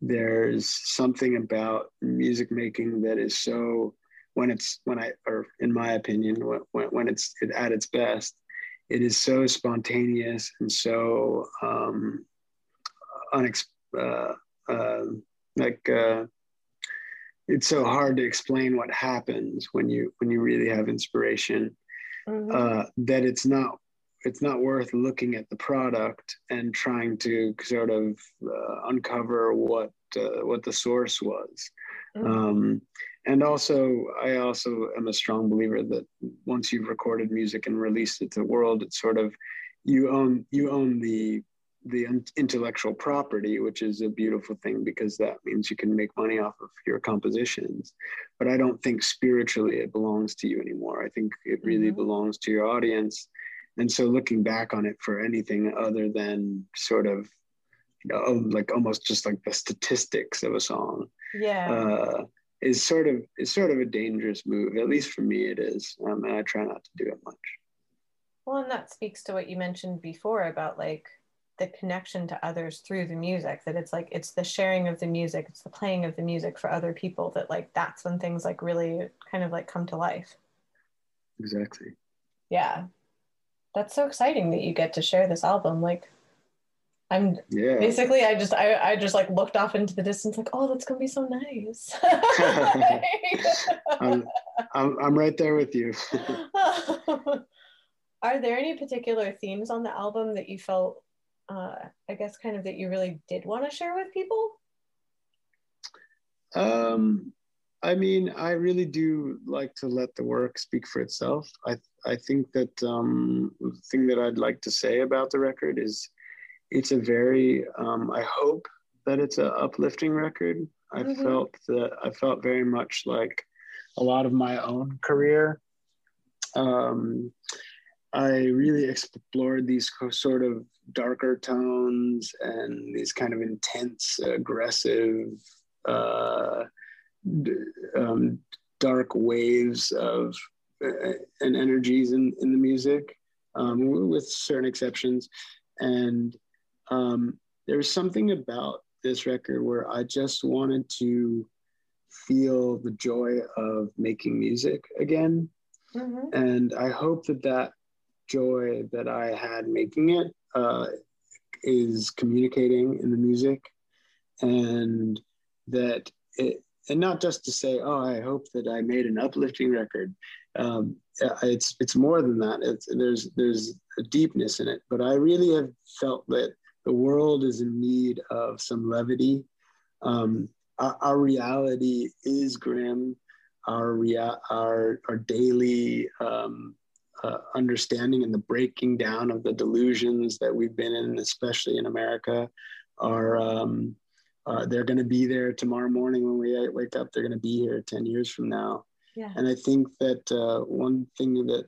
Speaker 3: there's something about music making that is so when it's when I or in my opinion when when it's at its best, it is so spontaneous and so um, unex uh, uh, like uh, it's so hard to explain what happens when you when you really have inspiration mm-hmm. uh, that it's not it's not worth looking at the product and trying to sort of uh, uncover what uh, what the source was. Mm-hmm. Um, and also i also am a strong believer that once you've recorded music and released it to the world it's sort of you own you own the the intellectual property which is a beautiful thing because that means you can make money off of your compositions. But i don't think spiritually it belongs to you anymore. I think it really mm-hmm. belongs to your audience. And so looking back on it for anything other than sort of you know, like almost just like the statistics of a song
Speaker 2: yeah.
Speaker 3: uh, is sort of is sort of a dangerous move. At least for me, it is, um, and I try not to do it much.
Speaker 2: Well, and that speaks to what you mentioned before about like the connection to others through the music that it's like it's the sharing of the music it's the playing of the music for other people that like that's when things like really kind of like come to life.
Speaker 3: Exactly.
Speaker 2: Yeah. That's so exciting that you get to share this album. Like i'm
Speaker 3: yeah
Speaker 2: basically i just i, I just like looked off into the distance like oh that's gonna be so nice [LAUGHS] [LAUGHS]
Speaker 3: I'm, I'm, I'm right there with you [LAUGHS]
Speaker 2: are there any particular themes on the album that you felt uh, I guess kind of that you really did want to share with people?
Speaker 3: Um, I mean, I really do like to let the work speak for itself. I I think that um, the thing that I'd like to say about the record is it's a very um, I hope that it's an uplifting record. I mm-hmm. felt that I felt very much like a lot of my own career. Um, I really explored these sort of darker tones and these kind of intense, aggressive, uh, um, dark waves of uh, and energies in, in the music, um, with certain exceptions. And um, there was something about this record where I just wanted to feel the joy of making music again. Mm-hmm. And I hope that that joy that I had making it uh, is communicating in the music, and that it, and not just to say, oh, I hope that I made an uplifting record. Um, it's it's more than that. It's there's there's a deepness in it, but I really have felt that the world is in need of some levity. Um, our, our, reality is grim. Our rea- our our daily um, uh, understanding and the breaking down of the delusions that we've been in, especially in America, are um, uh, they're going to be there tomorrow morning when we wake up. They're going to be here ten years from now.
Speaker 2: Yeah.
Speaker 3: And I think that uh, one thing that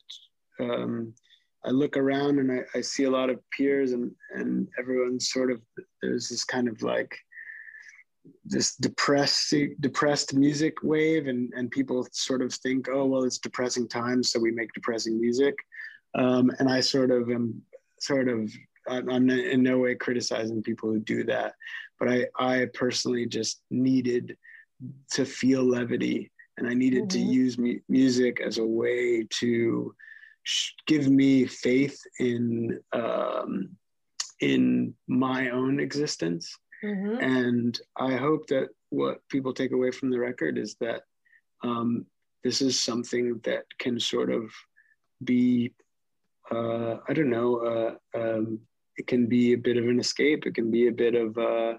Speaker 3: um, I look around and I, I, see a lot of peers and and everyone's sort of there's this kind of like this depressed depressed music wave and and people sort of think oh well it's depressing times so we make depressing music um, and i sort of am sort of i'm in no way criticizing people who do that but i i personally just needed to feel levity and i needed mm-hmm. to use mu- music as a way to give me faith in um, in my own existence Mm-hmm. And I hope that what people take away from the record is that um, this is something that can sort of be, uh, I don't know, uh, um, it can be a bit of an escape. It can be a bit of, uh,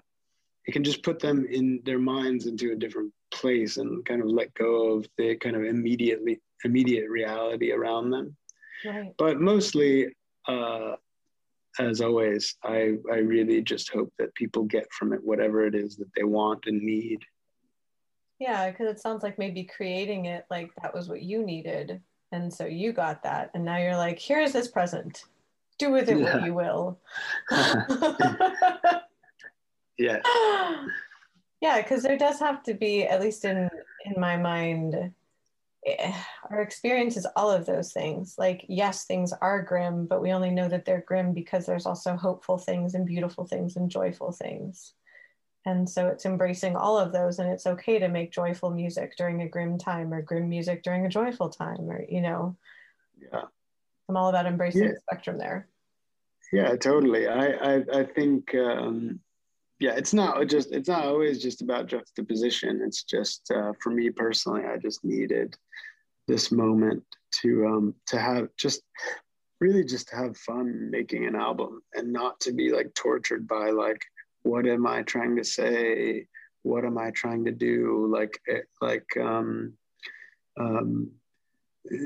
Speaker 3: it can just put them in their minds into a different place and kind of let go of the kind of immediately immediate reality around them.
Speaker 2: Right.
Speaker 3: But mostly, uh, as always, I, I really just hope that people get from it whatever it is that they want and need.
Speaker 2: Yeah, because it sounds like maybe creating it like that was what you needed. And so you got that. And now you're like, here's this present. Do with it yeah. what you will. [LAUGHS]
Speaker 3: yeah. [LAUGHS]
Speaker 2: Yeah, because there does have to be, at least in in my mind, our experience is all of those things. Like, yes, things are grim, but we only know that they're grim because there's also hopeful things and beautiful things and joyful things. And so it's embracing all of those, and it's okay to make joyful music during a grim time or grim music during a joyful time, or, you know.
Speaker 3: Yeah.
Speaker 2: I'm all about embracing yeah. the spectrum there.
Speaker 3: Yeah, totally. I, I, I think, um, yeah, it's not just, it's not always just about juxtaposition. It's just, uh, for me personally, I just needed this moment to um, to have just really just have fun making an album and not to be like tortured by like what am I trying to say? What am I trying to do? Like eh, like um, um,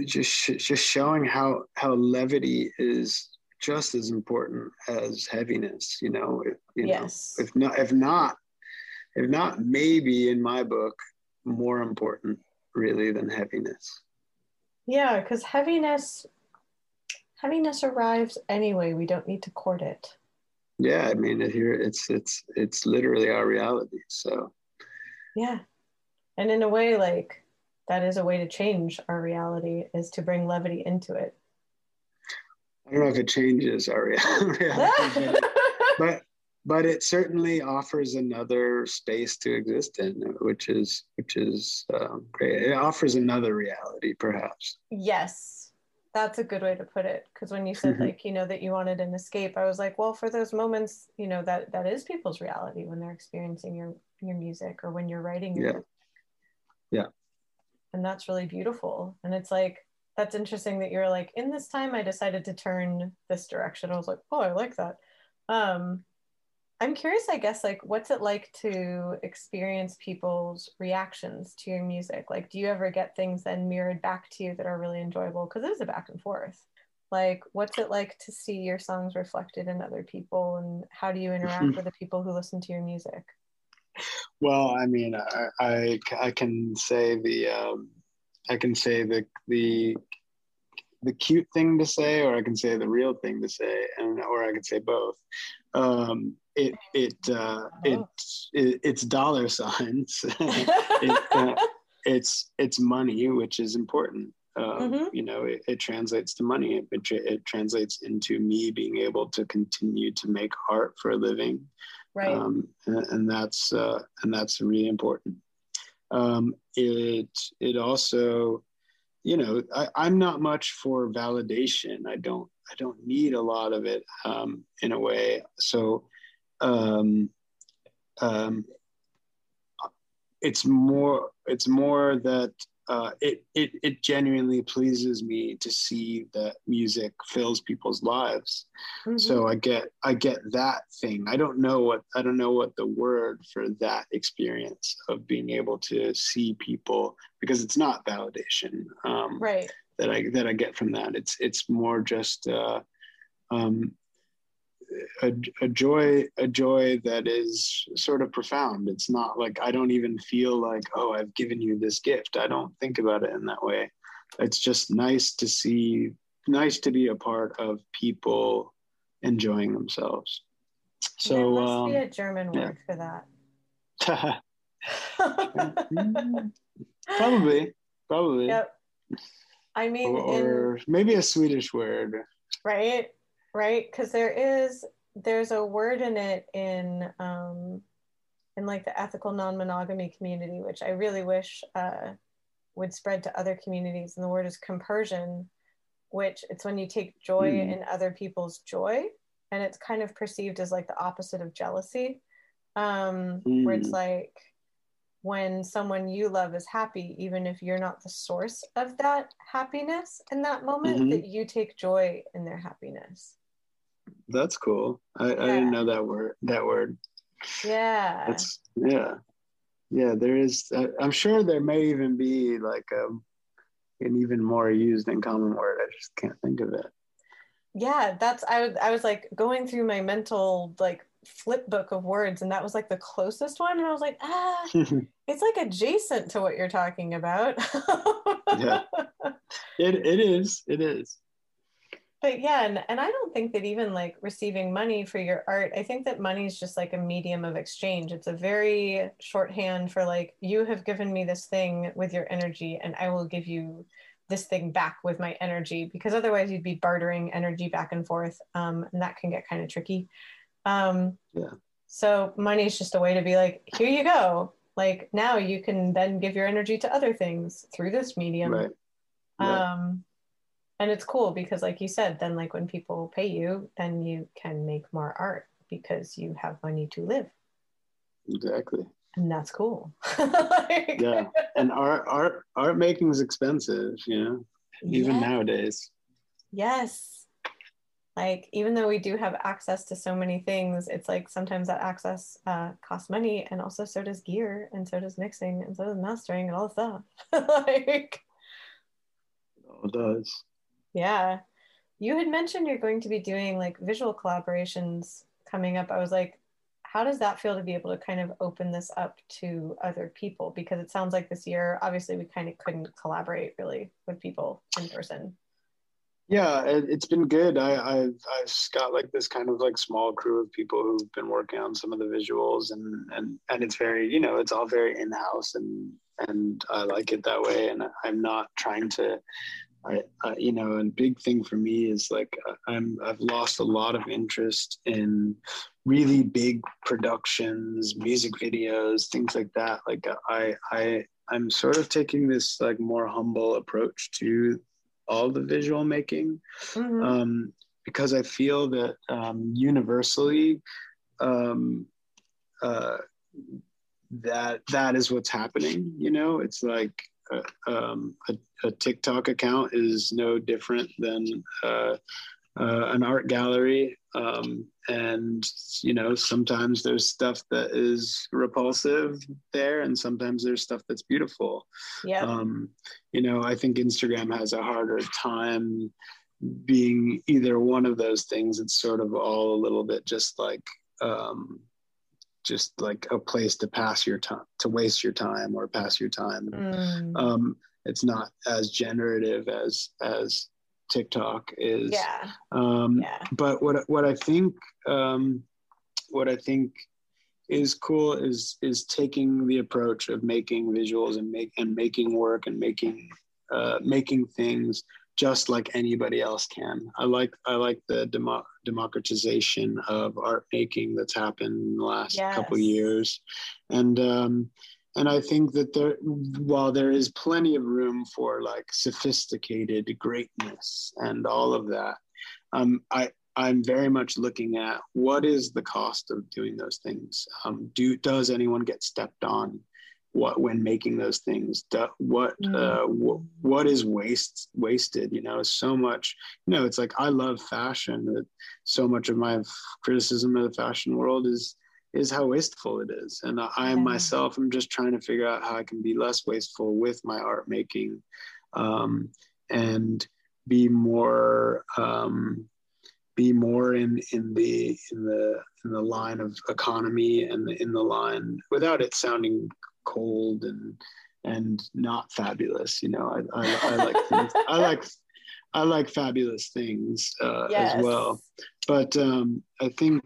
Speaker 3: just just showing how how levity is just as important as heaviness. You know, if, you
Speaker 2: yes.
Speaker 3: know, if not if not if not maybe in my book more important really than heaviness.
Speaker 2: Yeah, because heaviness heaviness arrives anyway. We don't need to court it.
Speaker 3: Yeah, I mean here it's it's it's literally our reality. So
Speaker 2: yeah. And in a way, like that is a way to change our reality is to bring levity into it.
Speaker 3: I don't know if it changes our [LAUGHS] reality. [LAUGHS] but but it certainly offers another space to exist in, which is which is um, great. It offers another reality, perhaps.
Speaker 2: Yes, that's a good way to put it. Because when you said
Speaker 3: Mhm.
Speaker 2: like you know that you wanted an escape, I was like, well, for those moments, you know that that is people's reality when they're experiencing your your music or when you're writing your
Speaker 3: Yeah.
Speaker 2: music.
Speaker 3: Yeah.
Speaker 2: and that's really beautiful. And it's like that's interesting that you're like in this time I decided to turn this direction. I was like, oh, I like that. Um, I'm curious, I guess, like what's it like to experience people's reactions to your music? Like, do you ever get things then mirrored back to you that are really enjoyable? Because it is a back and forth. Like, what's it like to see your songs reflected in other people, and how do you interact [LAUGHS] with the people who listen to your music?
Speaker 3: Well, I mean, I, I, I can say the um, I can say the the the cute thing to say, or I can say the real thing to say, and or I can say both. Um, it it uh, it, it it's dollar signs. [LAUGHS] it, uh, it's it's money, which is important. Um,
Speaker 2: Mhm.
Speaker 3: You know, it, it translates to money. It, it, it translates into me being able to continue to make art for a living
Speaker 2: right.
Speaker 3: um, and, and that's uh, and that's really important. Um, it it also, you know, I, I'm not much for validation. I don't I don't need a lot of it um, in a way. So um, um, it's more it's more that uh, it, it it genuinely pleases me to see that music fills people's lives
Speaker 2: Mhm.
Speaker 3: so i get i get that thing i don't know what i don't know what the word for that experience of being able to see people because it's not validation um,
Speaker 2: right.
Speaker 3: that i that i get from that it's it's more just uh, um, a, a joy a joy that is sort of profound. It's not like i don't even feel like oh i've given you this gift. I don't think about it in that way. It's just nice to see nice to be a part of people enjoying themselves. So
Speaker 2: there must
Speaker 3: um,
Speaker 2: be a German
Speaker 3: yeah.
Speaker 2: word for that. [LAUGHS]
Speaker 3: probably probably. [LAUGHS]
Speaker 2: Yep. I mean,
Speaker 3: or,
Speaker 2: in,
Speaker 3: or maybe a swedish word.
Speaker 2: Right, right, because there is there's a word in it in um, in like the ethical non-monogamy community, which I really wish uh, would spread to other communities. And the word is compersion, which it's when you take joy
Speaker 3: Hmm.
Speaker 2: in other people's joy, and it's kind of perceived as like the opposite of jealousy, um, where it's
Speaker 3: Hmm.
Speaker 2: like when someone you love is happy, even if you're not the source of that happiness in that moment,
Speaker 3: Mhm.
Speaker 2: that you take joy in their happiness.
Speaker 3: That's cool i, I didn't know that word that word
Speaker 2: Yeah.
Speaker 3: That's yeah, yeah. There is. I- I'm sure there may even be like a, an even more used and common word. I just can't think of it.
Speaker 2: yeah, that's I was I was like going through my mental like flip book of words and that was like the closest one and I was like, ah, [LAUGHS] it's like adjacent to what you're talking about.
Speaker 3: Yeah. [LAUGHS] it it is. It is.
Speaker 2: But yeah and, and i don't think that even like receiving money for your art i think that money is just like a medium of exchange it's a very shorthand for like you have given me this thing with your energy and i will give you this thing back with my energy because otherwise you'd be bartering energy back and forth um, and that can get kind of tricky um,
Speaker 3: Yeah.
Speaker 2: so money is just a way to be like here you go like now you can then give your energy to other things through this medium
Speaker 3: Right. Right.
Speaker 2: um and it's cool because like you said then like when people pay you then you can make more art because you have money to live
Speaker 3: Exactly.
Speaker 2: and that's cool [LAUGHS] Like,
Speaker 3: Yeah. And art art art making is expensive. You know, even
Speaker 2: yeah.
Speaker 3: nowadays.
Speaker 2: yes like even though we do have access to so many things it's like sometimes that access uh, costs money and also so does gear and so does mixing and so does mastering and all the stuff [LAUGHS] like
Speaker 3: It all does.
Speaker 2: Yeah. You had mentioned you're going to be doing like visual collaborations coming up. I was like, how does that feel to be able to kind of open this up to other people? Because it sounds like this year, obviously, we kind of couldn't collaborate really with people in person.
Speaker 3: Yeah, it, it's been good. I, I've I've got like this kind of like small crew of people who've been working on some of the visuals, and and and it's very you know it's all very in house, and and I like it that way. And I'm not trying to I, I, you know, a big thing for me is like I'm I've lost a lot of interest in really big productions, music videos, things like that. Like I I I'm sort of taking this like more humble approach to all the visual making mm-hmm. um, because I feel that um, universally um, uh, that that is what's happening. You know, it's like uh, um, a, a, TikTok account is no different than uh, uh, an art gallery. Um, and, you know, sometimes there's stuff that is repulsive there, and sometimes there's stuff that's beautiful.
Speaker 2: Yeah.
Speaker 3: Um, you know, I think Instagram has a harder time being either one of those things. It's sort of all a little bit just like, um, just like a place to pass your time to waste your time or pass your time mm. um, it's not as generative as as tiktok is
Speaker 2: yeah.
Speaker 3: Um,
Speaker 2: yeah
Speaker 3: but what what i think um, what i think is cool is is taking the approach of making visuals and make and making work and making uh, making things just like anybody else can. I like I like the demo- democratization of art making that's happened in the last yes. couple years, and um, and I think that there, while there is plenty of room for like sophisticated greatness and all of that, um, I I'm very much looking at what is the cost of doing those things. Um, do does anyone get stepped on? What when making those things what mm. uh, what is waste wasted you know so much you know it's like i love fashion that so much of my criticism of the fashion world is is how wasteful it is and i yeah. myself i'm just trying to figure out how i can be less wasteful with my art making um, and be more um, be more in in the in the in the line of economy and in the line without it sounding cold and and not fabulous. You know, I, I, I like things, [LAUGHS] I like I like fabulous things uh, yes. as well. But um, I think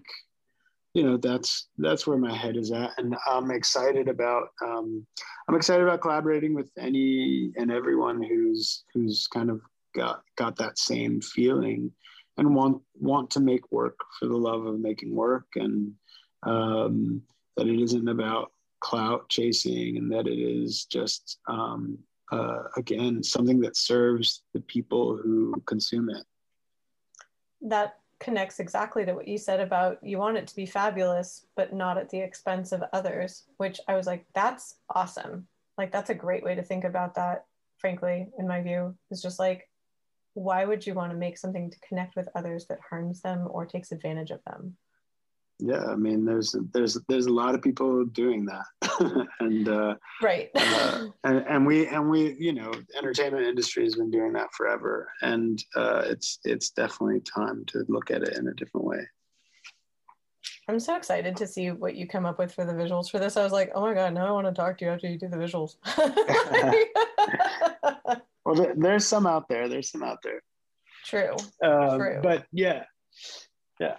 Speaker 3: you know that's that's where my head is at, and I'm excited about um, I'm excited about collaborating with any and everyone who's who's kind of got got that same feeling and want want to make work for the love of making work and um, that it isn't about clout chasing and that it is just um, uh, again something that serves the people who consume it.
Speaker 2: That connects exactly to what you said about you want it to be fabulous but not at the expense of others which i was like that's awesome. Like that's a great way to think about that frankly in my view. Is just like why would you want to make something to connect with others that harms them or takes advantage of them
Speaker 3: yeah i mean there's there's there's a lot of people doing that. [LAUGHS] And uh,
Speaker 2: right.
Speaker 3: uh, and, and we and we you know entertainment industry has been doing that forever. And uh, it's it's definitely time to look at it in a different way.
Speaker 2: I'm so excited to see what you come up with for the visuals for this. I was like oh my god now i want to talk to you after you do the visuals. [LAUGHS] [LAUGHS]
Speaker 3: Well there's some out there. There's some out there.
Speaker 2: True.
Speaker 3: Um,
Speaker 2: true.
Speaker 3: but yeah. Yeah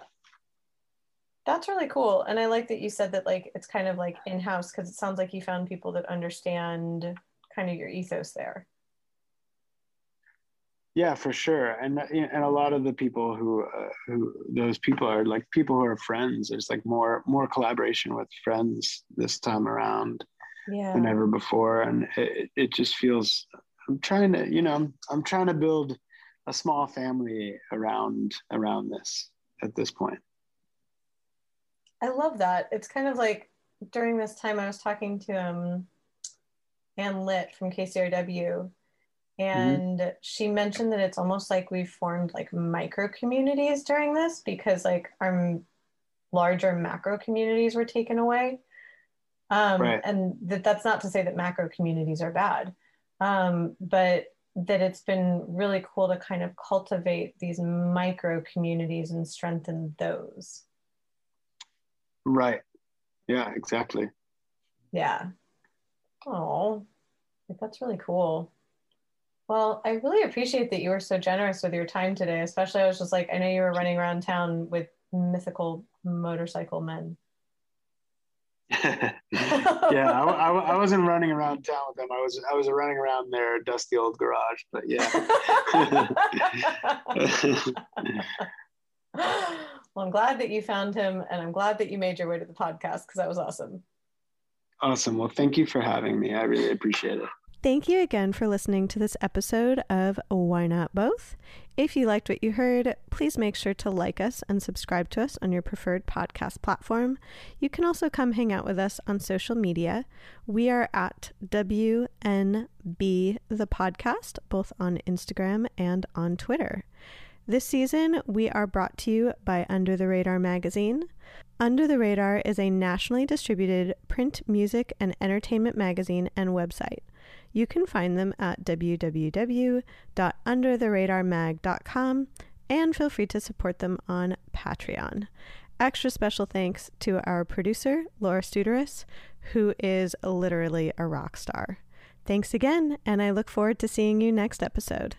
Speaker 2: that's really cool. And I like that you said that like it's kind of like in-house because it sounds like you found people that understand kind of your ethos there.
Speaker 3: Yeah, for sure. And and a lot of the people who uh, who those people are like people who are friends. There's like more more collaboration with friends this time around
Speaker 2: yeah.
Speaker 3: than ever before, and it, it just feels. I'm trying to, you know, I'm trying to build a small family around around this at this point.
Speaker 2: I love that. It's kind of like during this time I was talking to um, Anne Litt from KCRW, and mm-hmm. she mentioned that it's almost like we've formed like micro communities during this because like our larger macro communities were taken away. Um, right. And that that's not to say that macro communities are bad, um, but that it's been really cool to kind of cultivate these micro communities and strengthen those.
Speaker 3: Right. Yeah, exactly.
Speaker 2: Yeah. Oh, that's really cool. Well, I really appreciate that you were so generous with your time today. Especially, I was just like, I know you were running around town with mythical motorcycle men. [LAUGHS]
Speaker 3: yeah, I, I, I, wasn't running around town with them. I was I was running around their dusty old garage. But yeah. [LAUGHS] [LAUGHS]
Speaker 4: well, I'm glad that you found him, and I'm glad that you made your way to the podcast because that was awesome.
Speaker 3: Awesome. Well, thank you for having me. I really appreciate it.
Speaker 2: Thank you again for listening to this episode of Why Not Both. If you liked what you heard, please make sure to like us and subscribe to us on your preferred podcast platform. You can also come hang out with us on social media. We are at WNB the podcast, both on Instagram and on Twitter. This season, we are brought to you by Under the Radar magazine. Under the Radar is a nationally distributed print, music, and entertainment magazine and website. You can find them at www.undertheradarmag.com and feel free to support them on Patreon. Extra special thanks to our producer, Laura Studeris, who is literally a rock star. Thanks again, and I look forward to seeing you next episode.